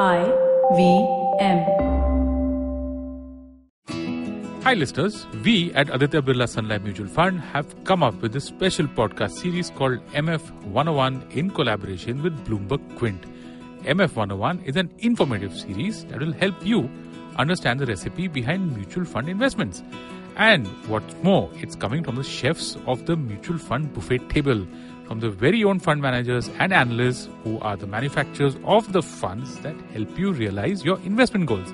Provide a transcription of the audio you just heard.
I V M. Hi, listeners. We at Aditya Birla Sun Life Mutual Fund have come up with a special podcast series called MF 101 in collaboration with Bloomberg Quint. MF 101 is an informative series that will help you understand the recipe behind mutual fund investments. And what's more, it's coming from the chefs of the mutual fund buffet table, from the very own fund managers and analysts who are the manufacturers of the funds that help you realize your investment goals.